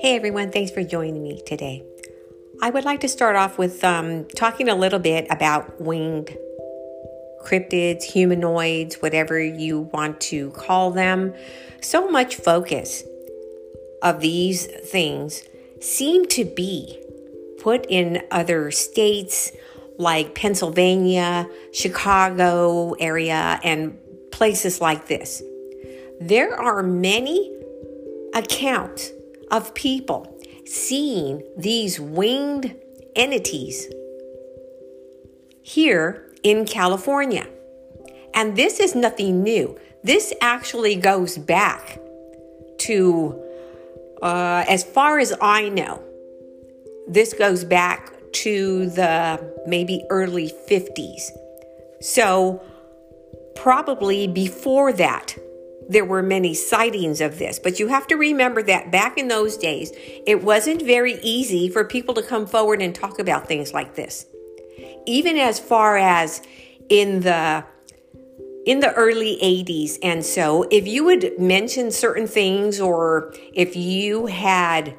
Hey everyone, thanks for joining me today. I would like to start off with um, talking a little bit about winged cryptids, humanoids, whatever you want to call them. So much focus of these things seem to be put in other states like Pennsylvania, Chicago area, and places like this. There are many accounts of people seeing these winged entities here in California. And this is nothing new. This actually goes back to, uh, as far as I know, this goes back to the maybe early 50s. So, probably before that, there were many sightings of this. But you have to remember that back in those days, it wasn't very easy for people to come forward and talk about things like this. Even as far as in the in the early 80s and so if you would mention certain things or if you had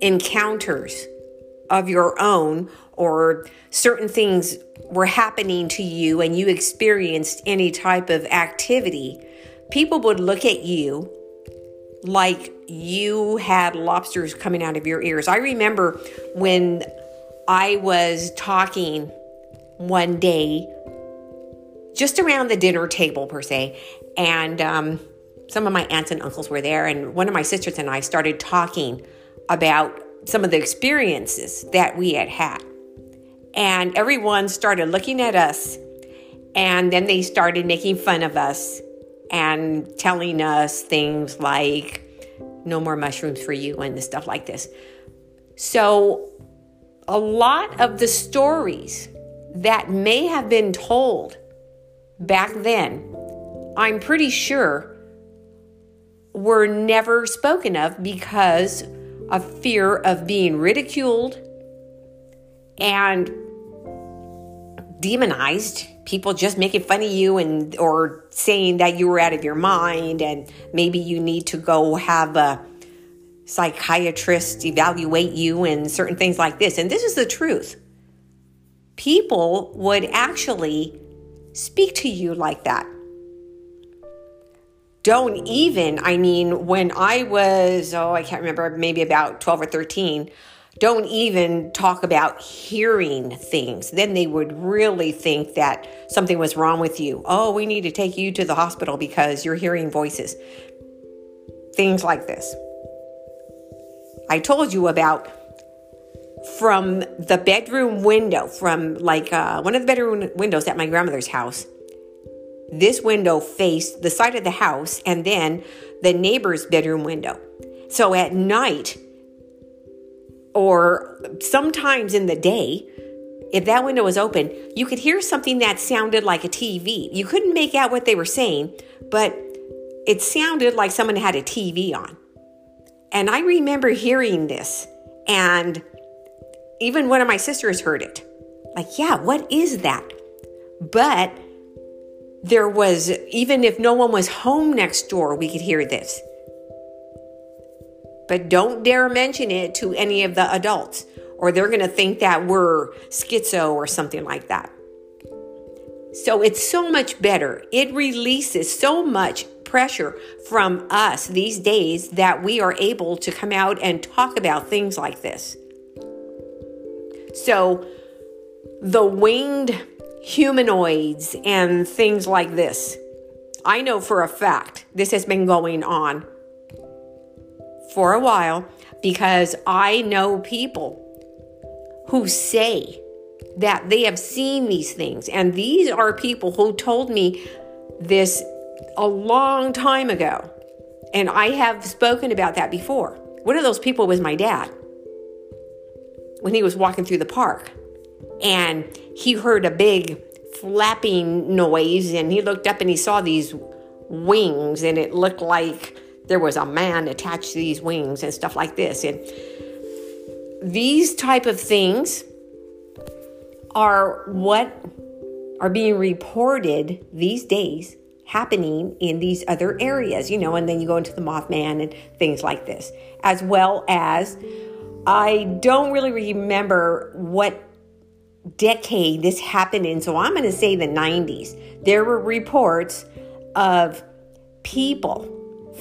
encounters of your own or certain things were happening to you and you experienced any type of activity people would look at you like you had lobsters coming out of your ears. I remember when I was talking one day, just around the dinner table per se, and um, some of my aunts and uncles were there, and one of my sisters and I started talking about some of the experiences that we had had. And everyone started looking at us, and then they started making fun of us and telling us things like no more mushrooms for you and stuff like this. So, a lot of the stories that may have been told back then, I'm pretty sure were never spoken of because of fear of being ridiculed and demonized people just making fun of you and or saying that you were out of your mind and maybe you need to go have a psychiatrist evaluate you and certain things like this. And this is the truth. People would actually speak to you like that. Don't even i mean when i was oh i can't remember maybe about 12 or 13 don't even talk about hearing things. Then they would really think that something was wrong with you. Oh, we need to take you to the hospital because you're hearing voices. Things like this. I told you about from the bedroom window, from like uh, one of the bedroom windows at my grandmother's house. This window faced the side of the house and then the neighbor's bedroom window. So at night, or sometimes in the day, if that window was open, you could hear something that sounded like a TV. You couldn't make out what they were saying, but it sounded like someone had a TV on. And I remember hearing this, and even one of my sisters heard it. Like, yeah, what is that? But there was, even if no one was home next door, we could hear this but don't dare mention it to any of the adults, or they're going to think that we're schizo or something like that. So it's so much better. It releases so much pressure from us these days that we are able to come out and talk about things like this. So the winged humanoids and things like this, I know for a fact this has been going on for a while because I know people who say that they have seen these things. And these are people who told me this a long time ago. And I have spoken about that before. One of those people was my dad when he was walking through the park. And he heard a big flapping noise and he looked up and he saw these wings and it looked like there was a man attached to these wings and stuff like this. And these type of things are what are being reported these days happening in these other areas, you know, and then you go into the Mothman and things like this, as well as I don't really remember what decade this happened in, so I'm going to say the 90s. There were reports of people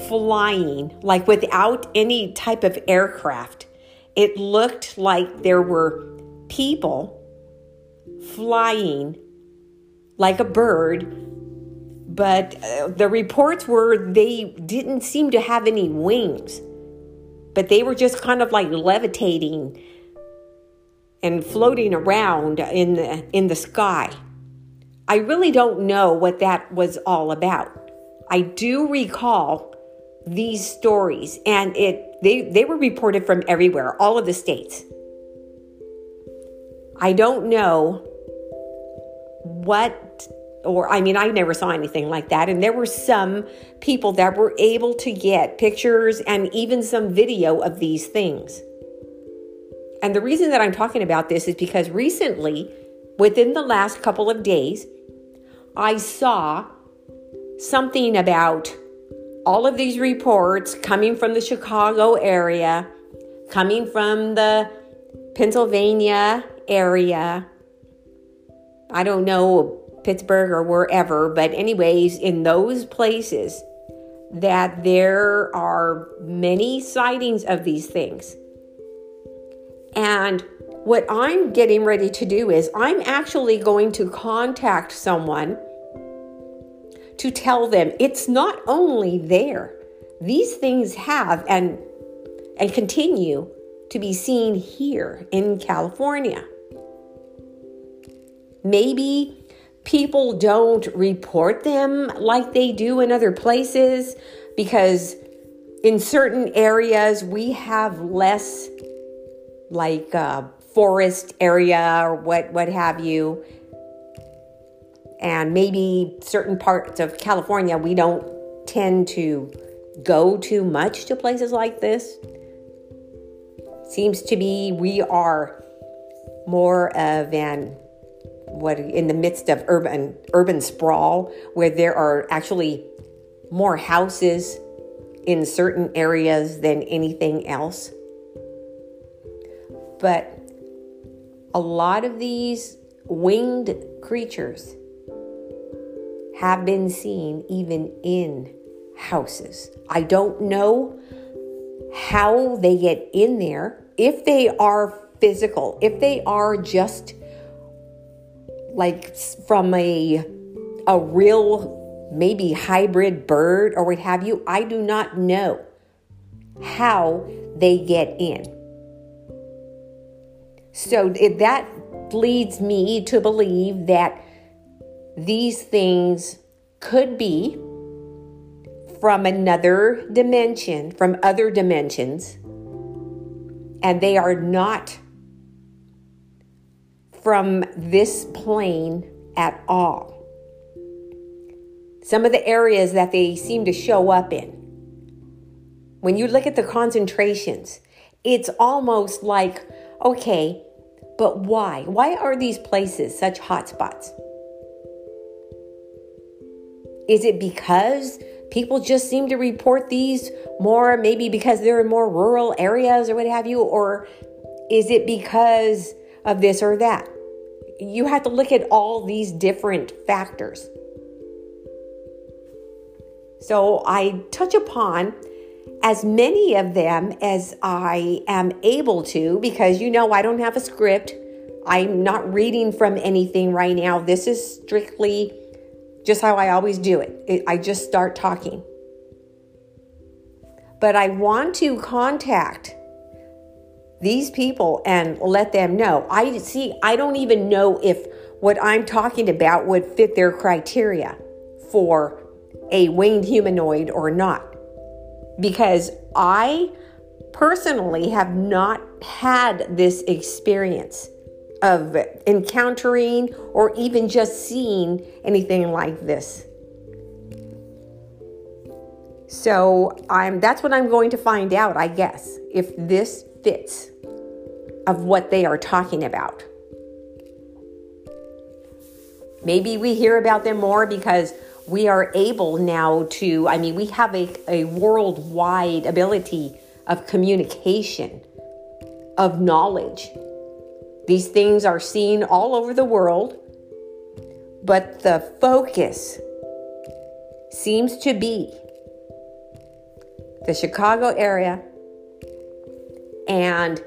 flying like without any type of aircraft. It looked like there were people flying like a bird, but uh, the reports were they didn't seem to have any wings, but they were just kind of like levitating and floating around in the in the sky. I really don't know what that was all about. I do recall these stories and it they they were reported from everywhere, all of the states. I don't know what or I mean, I never saw anything like that. And there were some people that were able to get pictures and even some video of these things. And the reason that I'm talking about this is because recently, within the last couple of days, I saw something about all of these reports coming from the Chicago area, coming from the Pennsylvania area. I don't know, Pittsburgh or wherever, but, anyways, in those places, that there are many sightings of these things. And what I'm getting ready to do is I'm actually going to contact someone to tell them it's not only there. These things have and and continue to be seen here in California. Maybe people don't report them like they do in other places because in certain areas we have less like uh, forest area or what what have you and maybe certain parts of California we don't tend to go too much to places like this. Seems to be we are more of an what in the midst of urban urban sprawl where there are actually more houses in certain areas than anything else. But a lot of these winged creatures have been seen even in houses. I don't know how they get in there, if they are physical, if they are just like from a a real maybe hybrid bird or what have you, I do not know how they get in. So that leads me to believe that these things could be from another dimension, from other dimensions, and they are not from this plane at all. Some of the areas that they seem to show up in, when you look at the concentrations, it's almost like, okay, but why? Why are these places such hotspots? Is it because people just seem to report these more, maybe because they're in more rural areas or what have you? Or is it because of this or that? You have to look at all these different factors. So I touch upon as many of them as I am able to because you know I don't have a script. I'm not reading from anything right now. This is strictly just how I always do it. it I just start talking. But I want to contact these people and let them know. I see, I don't even know if what I'm talking about would fit their criteria for a winged humanoid or not. Because I personally have not had this experience of encountering or even just seeing anything like this. So I'm that's what I'm going to find out, I guess, if this fits of what they are talking about. Maybe we hear about them more because we are able now to, I mean, we have a, a worldwide ability of communication, of knowledge. These things are seen all over the world, but the focus seems to be the Chicago area and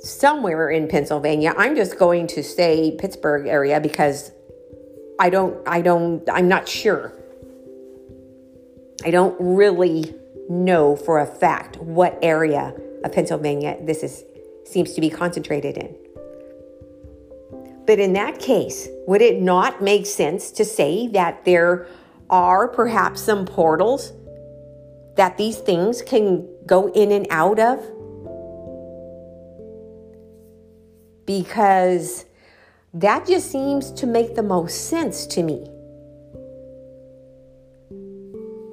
somewhere in Pennsylvania. I'm just going to say Pittsburgh area because I don't, I don't, I'm not sure. I don't really know for a fact what area of Pennsylvania this is seems to be concentrated in. But in that case, would it not make sense to say that there are perhaps some portals that these things can go in and out of? Because that just seems to make the most sense to me.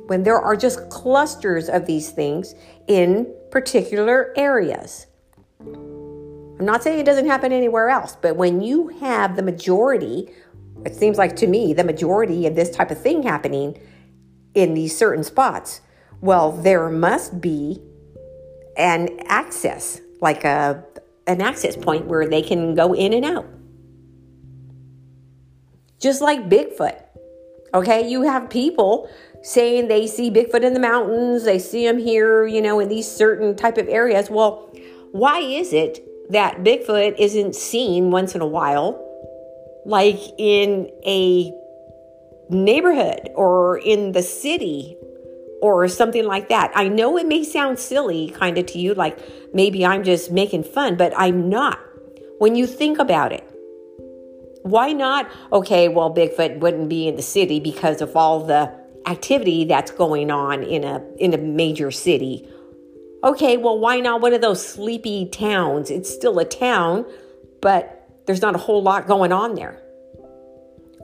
When there are just clusters of these things in particular areas. I'm not saying it doesn't happen anywhere else, but when you have the majority, it seems like to me, the majority of this type of thing happening in these certain spots, well, there must be an access, like a an access point where they can go in and out just like Bigfoot. Okay, you have people saying they see Bigfoot in the mountains, they see him here, you know, in these certain type of areas. Well, why is it that Bigfoot isn't seen once in a while like in a neighborhood or in the city or something like that. I know it may sound silly kind of to you, like maybe I'm just making fun, but I'm not. When you think about it, why not? Okay, well, Bigfoot wouldn't be in the city because of all the activity that's going on in a in a major city. Okay, well, why not one of those sleepy towns? It's still a town, but there's not a whole lot going on there.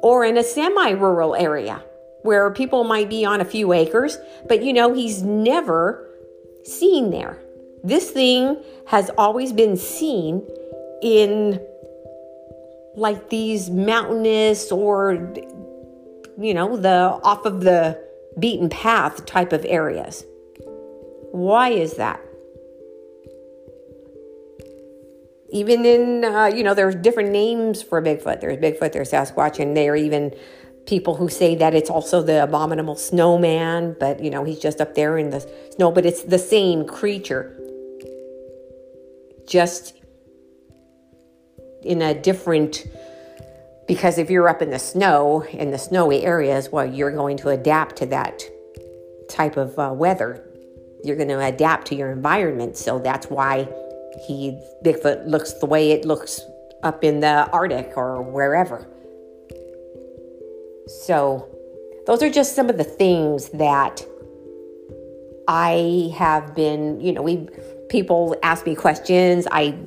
Or in a semi-rural area where people might be on a few acres, but you know, he's never seen there. This thing has always been seen in like these mountainous or you know the off of the beaten path type of areas why is that? Even in uh, you know there's different names for bigfoot. There's bigfoot there's sasquatch and there are even people who say that it's also the abominable snowman but you know he's just up there in the snow but it's the same creature. Just in a different because if you're up in the snow in the snowy areas well you're going to adapt to that type of uh, weather you're going to adapt to your environment. So that's why he bigfoot looks the way it looks up in the arctic or wherever. So those are just some of the things that i have been you know we people ask me questions. I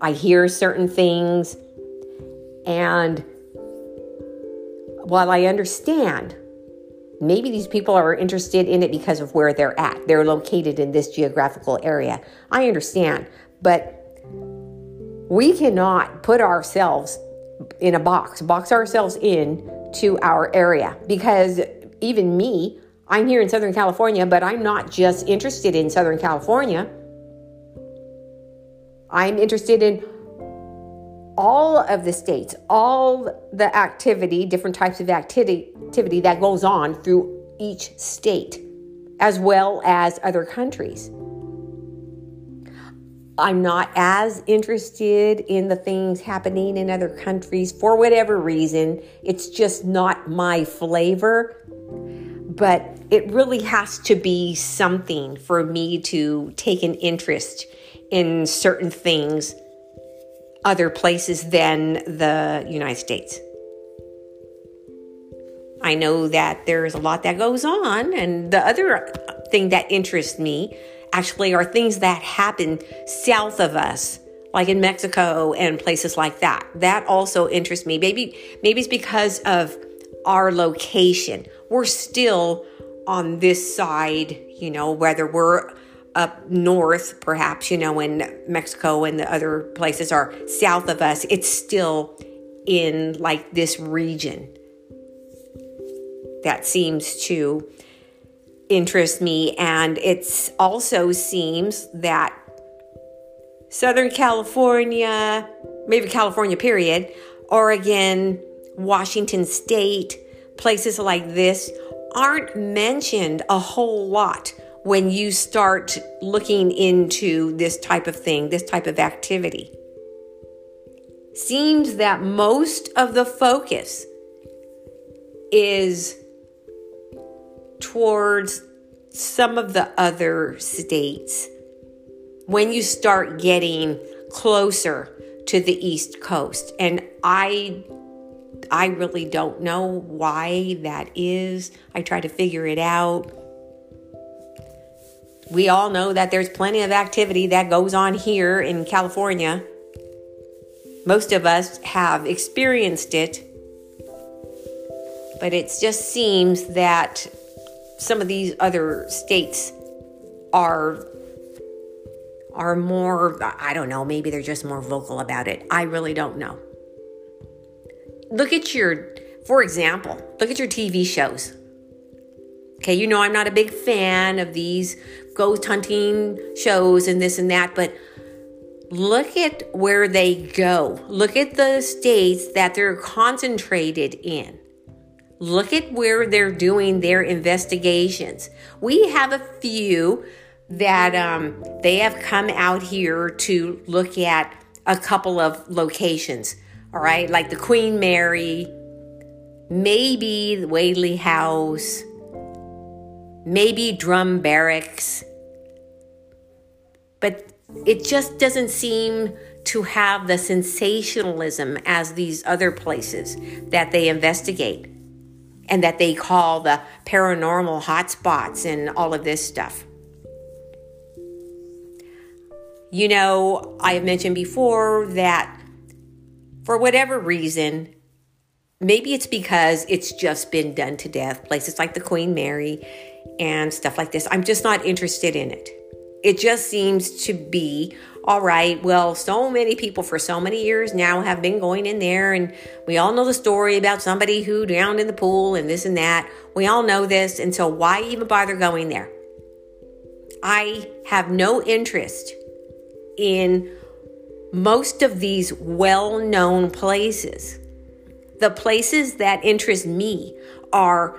I hear certain things. And while I understand, maybe these people are interested in it because of where they're at, they're located in this geographical area. I understand. But we cannot put ourselves in a box, box ourselves in to our area because even me, I'm here in Southern California, but I'm not just interested in Southern California. I'm interested in all of the states, all the activity, different types of activity, activity that goes on through each state, as well as other countries. I'm not as interested in the things happening in other countries for whatever reason. It's just not my flavor. But it really has to be something for me to take an interest in certain things other places than the United States. I know that there's a lot that goes on, and the other thing that interests me actually are things that happen south of us, like in Mexico and places like that. That also interests me. Maybe maybe it's because of our location. We're still on this side, you know, whether we're up north, perhaps, you know, in Mexico and the other places are south of us, it's still in like this region. that seems to interest me. And it also seems that Southern California, maybe California, period, Oregon, Washington State, places like this aren't mentioned a whole lot when you start looking into this type of thing, this type of activity. Seems that most of the focus is towards some of the other states. When you start getting closer to the east coast and i i really don't know why that is. I try to figure it out we all know that there's plenty of activity that goes on here in california most of us have experienced it but it just seems that some of these other states are are more I don't know, maybe they're just more vocal about it. I really don't know. Look at your for example, look at your TV shows. Okay, you know I'm not a big fan of these ghost hunting shows and this and that, but look at where they go. Look at the states that they're concentrated in. Look at where they're doing their investigations. We have a few that um, they have come out here to look at a couple of locations, all right, like the Queen Mary, maybe the Whaley House, maybe Drum Barracks, but it just doesn't seem to have the sensationalism as these other places that they investigate and that they call the paranormal hotspots and all of this stuff. You know, I have mentioned before that for whatever reason, maybe it's because it's just been done to death, places like the Queen Mary and stuff like this. I'm just not interested in it. It just seems to be all right, well, so many people for so many years now have been going in there, and we all know the story about somebody who drowned in the pool and this and that. We all know this, and so why even bother going there? I have no interest in most of these well known places. The places that interest me are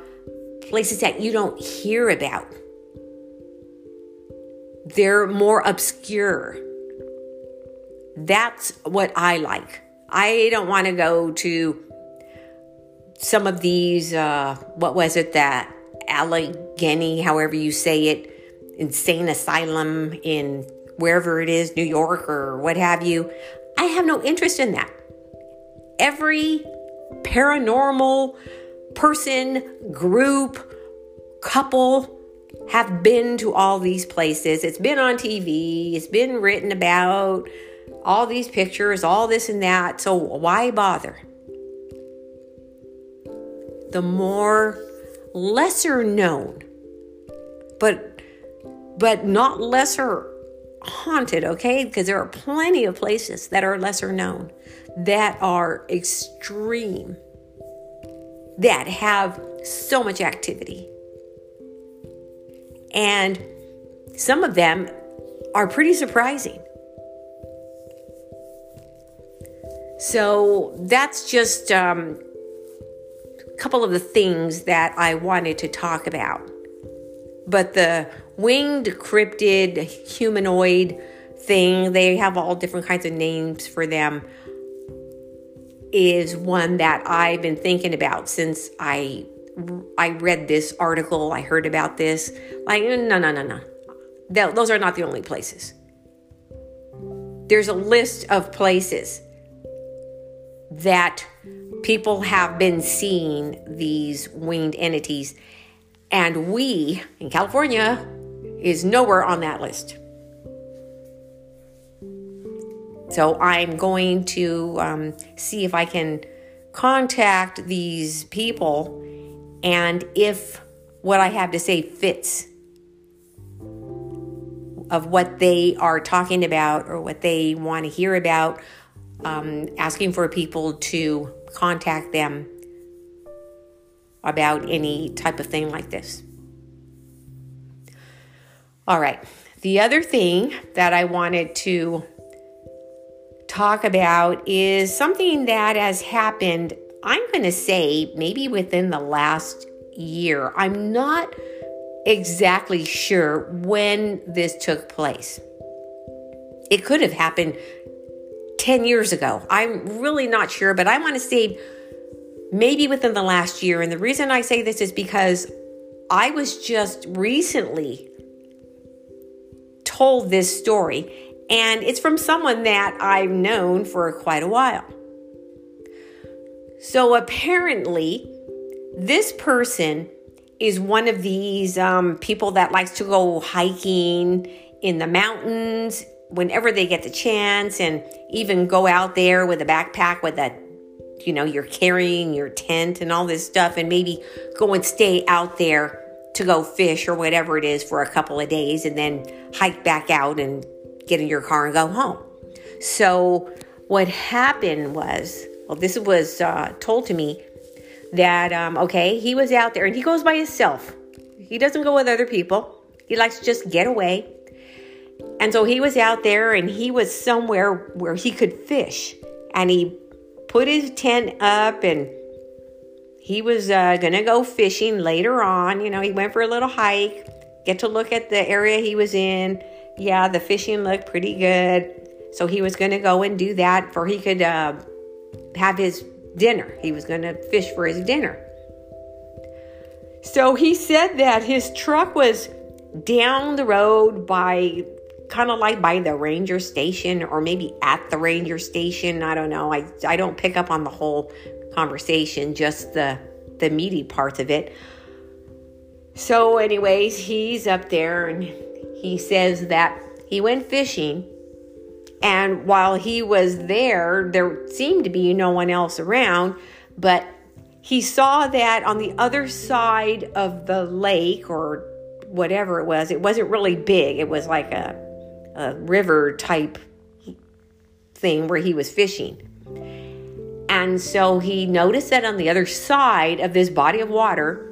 places that you don't hear about. They're more obscure. That's what I like. I don't want to go to some of these, uh, what was it, that Allegheny, however you say it, insane asylum in wherever it is, New York or what have you. I have no interest in that. Every paranormal person, group, couple have been to all these places. It's been on TV, it's been written about all these pictures, all this and that. So why bother? The more lesser known, but but not lesser haunted, okay? Because there are plenty of places that are lesser known that are extreme that have so much activity. And some of them are pretty surprising. So that's just um, a couple of the things that I wanted to talk about. But the winged cryptid humanoid thing, they have all different kinds of names for them, is one that I've been thinking about since I I read this article, I heard about this. Like, no, no, no, no. Those are not the only places. There's a list of places that people have been seeing these winged entities, and we in California is nowhere on that list. So I'm going to um, see if I can contact these people and if what I have to say fits of what they are talking about or what they want to hear about um, asking for people to contact them about any type of thing like this. All right. The other thing that I wanted to talk about is something that has happened, I'm going to say, maybe within the last year. I'm not exactly sure when this took place. It could have happened 10 years ago. I'm really not sure, but I want to say maybe within the last year. And the reason I say this is because I was just recently told this story, and it's from someone that I've known for quite a while. So apparently, this person is one of these um, people that likes to go hiking in the mountains whenever they get the chance and even go out there with a backpack with a you know you're carrying your tent and all this stuff and maybe go and stay out there to go fish or whatever it is for a couple of days and then hike back out and get in your car and go home. So what happened was well this was uh, told to me that um, okay he was out there and he goes by himself he doesn't go with other people he likes to just get away and so he was out there and he was somewhere where he could fish. And he put his tent up and he was uh, going to go fishing later on. You know, he went for a little hike, get to look at the area he was in. Yeah, the fishing looked pretty good. So he was going to go and do that for he could uh, have his dinner. He was going to fish for his dinner. So he said that his truck was down the road by kind of like by the ranger station or maybe at the ranger station. I don't know. I, I don't pick up on the whole conversation, just the, the meaty parts of it. So, anyways, he's up there and he says that he went fishing. And while he was there, there seemed to be no one else around, but he saw that on the other side of the lake or whatever it was, it wasn't really big. It was like a a river type thing where he was fishing. And so he noticed that on the other side of this body of water,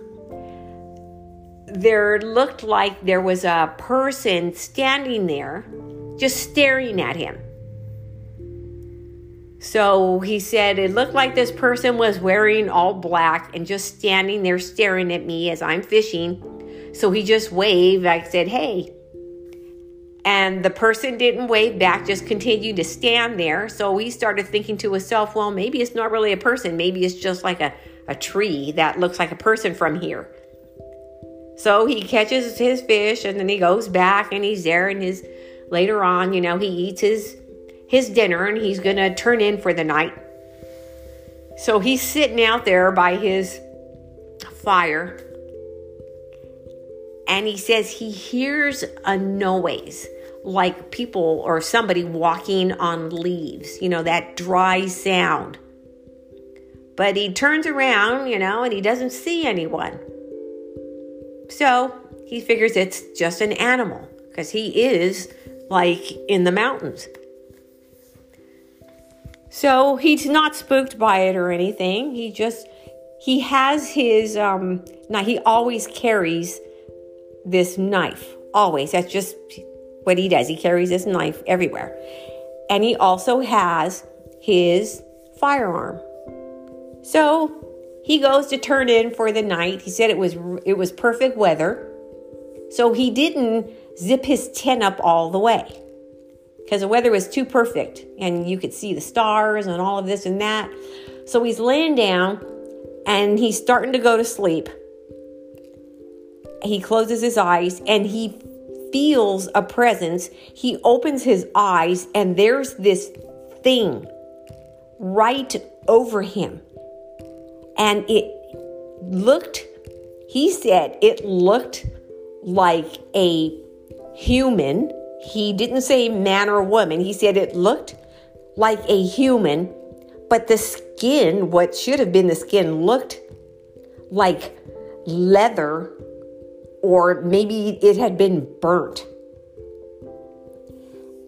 there looked like there was a person standing there just staring at him. So he said it looked like this person was wearing all black and just standing there staring at me as I'm fishing. So he just waved. I said, Hey, and the person didn't wave back, just continued to stand there. So he started thinking to himself, well, maybe it's not really a person. Maybe it's just like a, a tree that looks like a person from here. So he catches his fish and then he goes back and he's there and his later on, you know, he eats his his dinner and he's gonna turn in for the night. So he's sitting out there by his fire and he says he hears a noise like people or somebody walking on leaves, you know, that dry sound. But he turns around, you know, and he doesn't see anyone. So he figures it's just an animal because he is like in the mountains. So he's not spooked by it or anything. He just he has his um now he always carries this knife. Always. That's just what he does. He carries this knife everywhere. And he also has his firearm. So he goes to turn in for the night. He said it was it was perfect weather. So he didn't zip his tent up all the way because the weather was too perfect and you could see the stars and all of this and that. So he's laying down and he's starting to go to sleep. He closes his eyes and he feels a presence, he opens his eyes and there's this thing right over him. And it looked, he said, it looked like a human. He didn't say man or woman. He said it looked like a human, but the skin, what should have been the skin, looked like leather or maybe it had been burnt.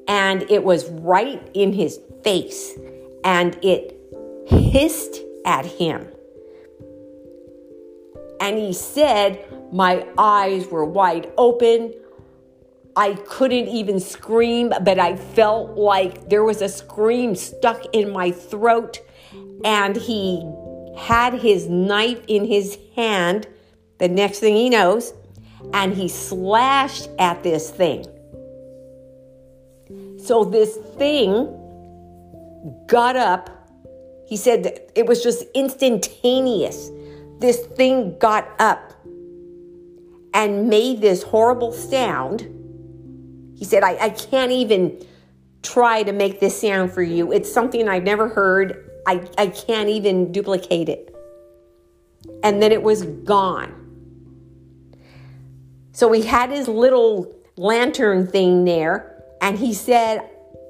And it was right in his face, and it hissed at him. And he said, My eyes were wide open. I couldn't even scream, but I felt like there was a scream stuck in my throat. And he had his knife in his hand. The next thing he knows, and he slashed at this thing. So this thing got up. He said it was just instantaneous. This thing got up and made this horrible sound. He said, I, I can't even try to make this sound for you. It's something I've never heard. I, I can't even duplicate it. And then it was gone. So he had his little lantern thing there, and he said,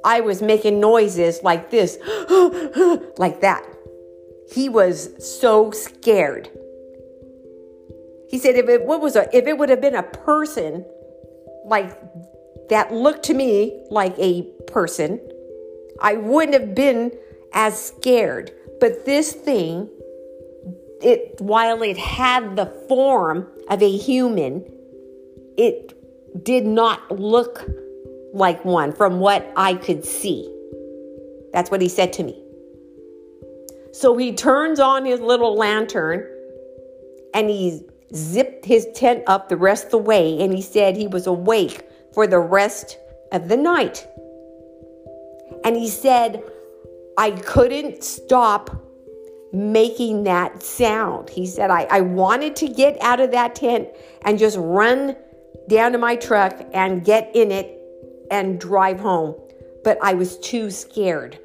I was making noises like this, like that. He was so scared. He said if it what was a if it would have been a person like that looked to me like a person, I wouldn't have been as scared. But this thing, it while it had the form of a human, it did not look like one from what I could see. That's what he said to me. So he turns on his little lantern and he zipped his tent up the rest of the way and he said he was awake for the rest of the night. And he said, I couldn't stop making that sound. He said, I, I wanted to get out of that tent and just run down to my truck and get in it and drive home, but I was too scared.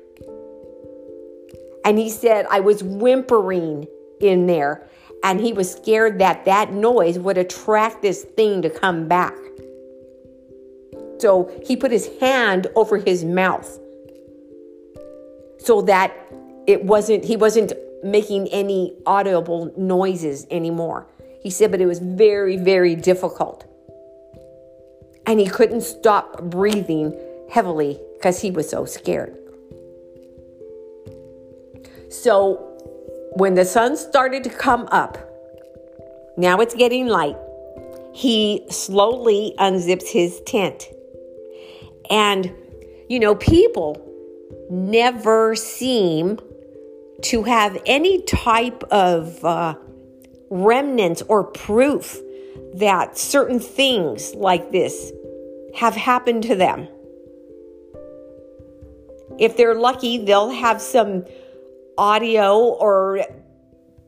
And he said, I was whimpering in there, and he was scared that that noise would attract this thing to come back. So he put his hand over his mouth so that it wasn't, he wasn't making any audible noises anymore. He said, but it was very, very difficult and he couldn't stop breathing heavily because he was so scared. So when the sun started to come up, now it's getting light, he slowly unzips his tent. And, you know, people never seem to have any type of uh, remnants or proof that certain things like this have happened to them. If they're lucky, they'll have some audio, or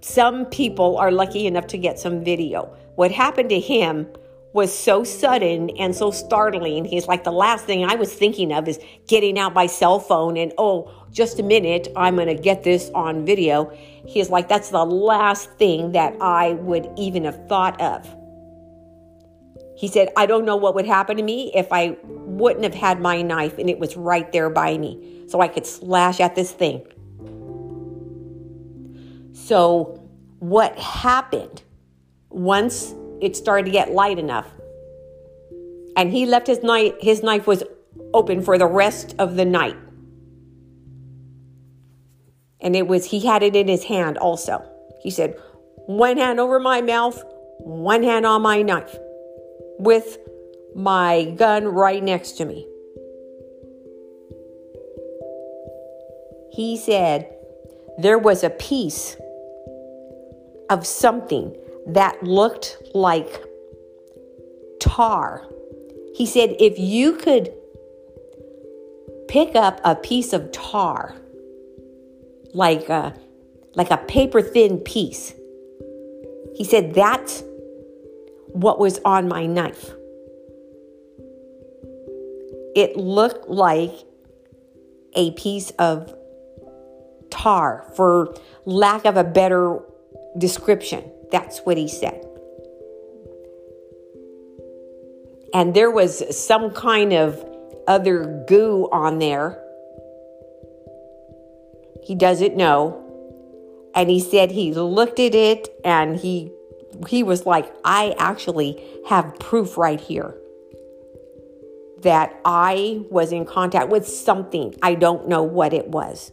some people are lucky enough to get some video. What happened to him was so sudden and so startling. He's like, the last thing I was thinking of is getting out my cell phone and, oh, just a minute, I'm going to get this on video. He's like, that's the last thing that I would even have thought of. He said, I don't know what would happen to me if I wouldn't have had my knife and it was right there by me so I could slash at this thing. So, what happened once it started to get light enough and he left his knife his knife was open for the rest of the night. And it was he had it in his hand also. He said, one hand over my mouth, one hand on my knife with my gun right next to me. He said there was a piece of something that looked like tar. He said if you could pick up a piece of tar, like a, like a paper thin piece, he said that's what was on my knife. It looked like a piece of tar, for lack of a better description. That's what he said. And there was some kind of other goo on there. He doesn't know. And he said he looked at it and he he was like, I actually have proof right here that I was in contact with something. I don't know what it was.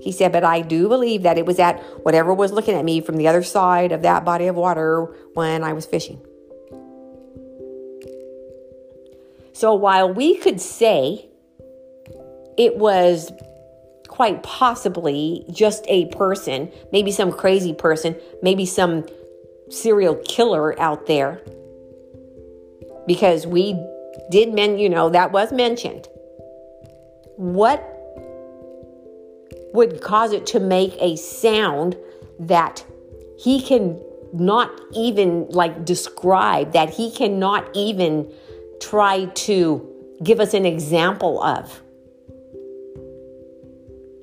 He said, but I do believe that it was at whatever was looking at me from the other side of that body of water when I was fishing. So while we could say it was quite possibly just a person, maybe some crazy person, maybe some serial killer out there, because we did men, you know, that was mentioned. What would cause it to make a sound that he can not even like describe, that he cannot even try to give us an example of.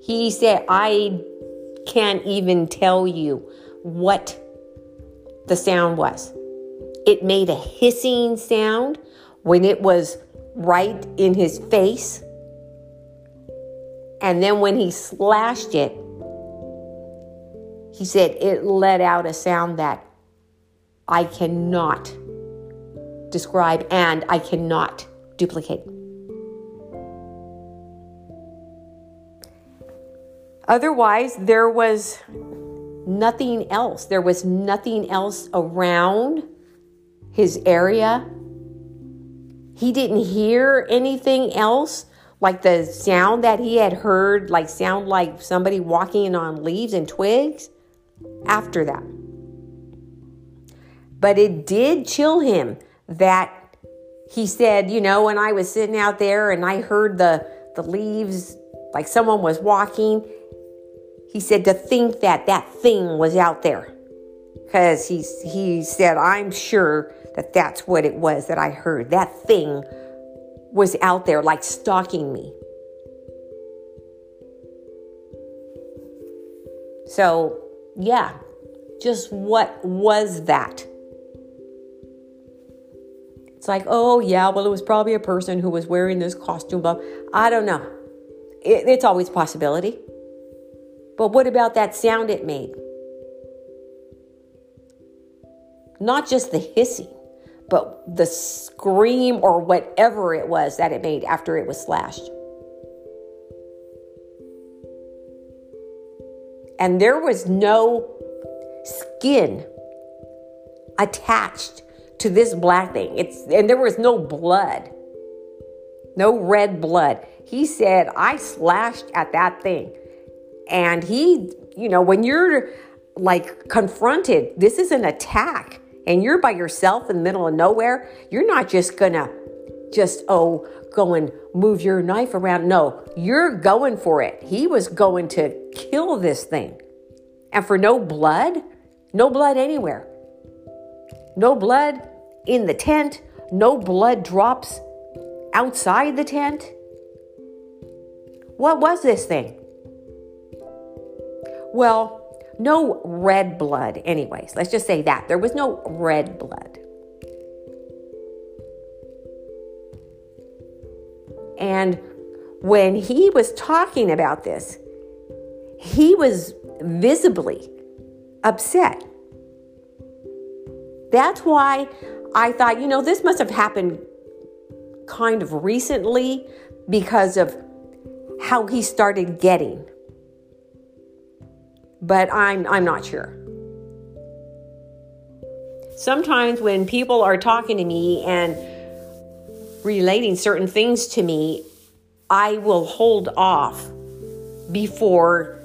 He said, I can't even tell you what the sound was. It made a hissing sound when it was right in his face. And then when he slashed it, he said it let out a sound that I cannot describe and I cannot duplicate. Otherwise, there was nothing else. There was nothing else around his area. He didn't hear anything else like the sound that he had heard, like sound like somebody walking on leaves and twigs after that. But it did chill him that he said, you know, when I was sitting out there and I heard the, the leaves, like someone was walking, he said to think that that thing was out there. Because he, he said, I'm sure that that's what it was that I heard. That thing was out there, like stalking me. So, yeah, just what was that? It's like, oh, yeah, well, it was probably a person who was wearing this costume. But I don't know. It, it's always possibility. But what about that sound it made? Not just the hissing, but the scream or whatever it was that it made after it was slashed. And there was no skin attached to this black thing. It's and there was no blood. No red blood. He said, I slashed at that thing. And he, you know, when you're like confronted, this is an attack, and you're by yourself in the middle of nowhere, you're not just gonna just, oh, go and move your knife around. No, you're going for it. He was going to kill this thing. And for no blood, no blood anywhere. No blood in the tent, no blood drops outside the tent. What was this thing? Well, no red blood, anyways. Let's just say that. There was no red blood. And when he was talking about this, he was visibly upset. That's why I thought, you know, this must have happened kind of recently because of how he started getting but I'm I'm not sure. Sometimes when people are talking to me and relating certain things to me, I will hold off before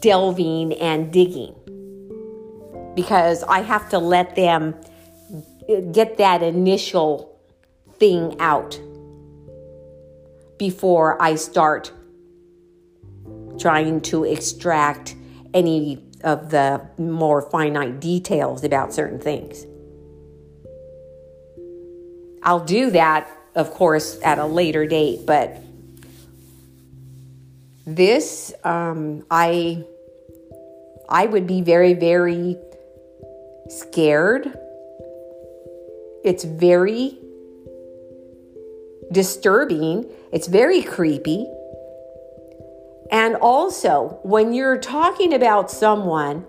delving and digging because I have to let them get that initial thing out before I start trying to extract any of the more finite details about certain things. I'll do that, of course, at a later date, but this, um, I, I would be very, very scared. It's very disturbing. It's very creepy. And also, when you're talking about someone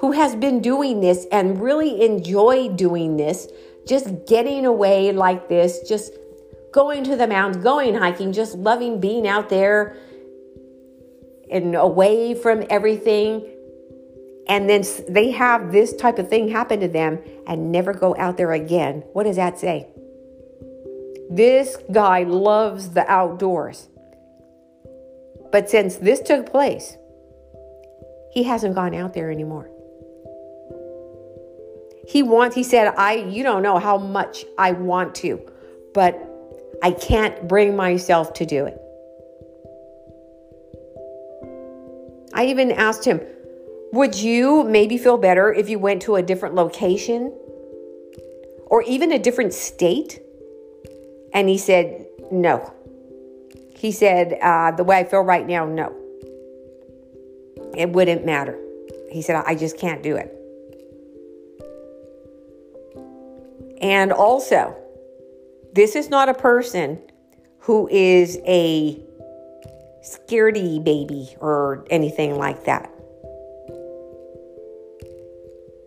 who has been doing this and really enjoyed doing this, just getting away like this, just going to the mountains, going hiking, just loving being out there and away from everything. And then they have this type of thing happen to them and never go out there again. What does that say? This guy loves the outdoors. But since this took place, he hasn't gone out there anymore. He wants, he said, I, you don't know how much I want to, but I can't bring myself to do it. I even asked him, would you maybe feel better if you went to a different location or even a different state? And he said, no. He said, uh, the way I feel right now, no. It wouldn't matter. He said, I just can't do it. And also, this is not a person who is a scaredy baby or anything like that.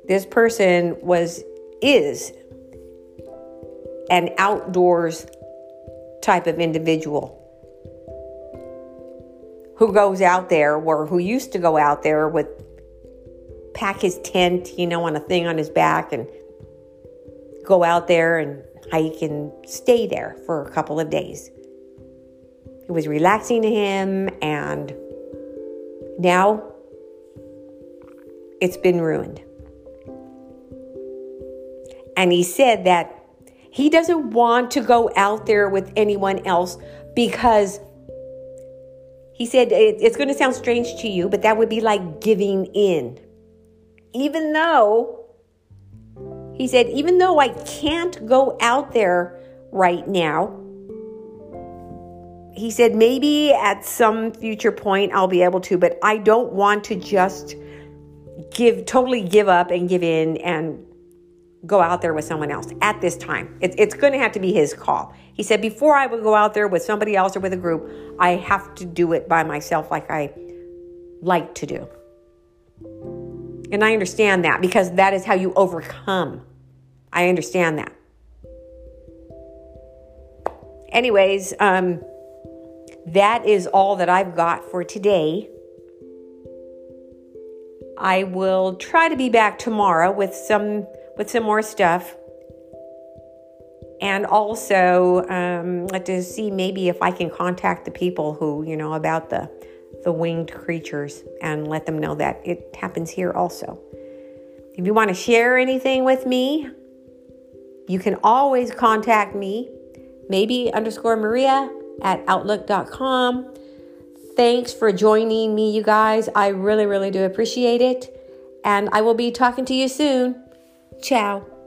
This person was, is an outdoors type of individual who goes out there or who used to go out there with pack his tent, you know, on a thing on his back and go out there and hike and stay there for a couple of days. It was relaxing to him and now it's been ruined. And he said that he doesn't want to go out there with anyone else because he said it's going to sound strange to you, but that would be like giving in. Even though, he said, even though I can't go out there right now, he said, maybe at some future point I'll be able to, but I don't want to just give, totally give up and give in and go out there with someone else at this time. It, it's going to have to be his call. He said, before I would go out there with somebody else or with a group, I have to do it by myself like I like to do. And I understand that because that is how you overcome. I understand that. Anyways, um, that is all that I've got for today. I will try to be back tomorrow with some with some more stuff. And also um, to see maybe if I can contact the people who, you know, about the, the winged creatures and let them know that it happens here also. If you want to share anything with me, you can always contact me, maybe underscore Maria at outlook.com. Thanks for joining me, you guys. I really, really do appreciate it. And I will be talking to you soon. Tchau!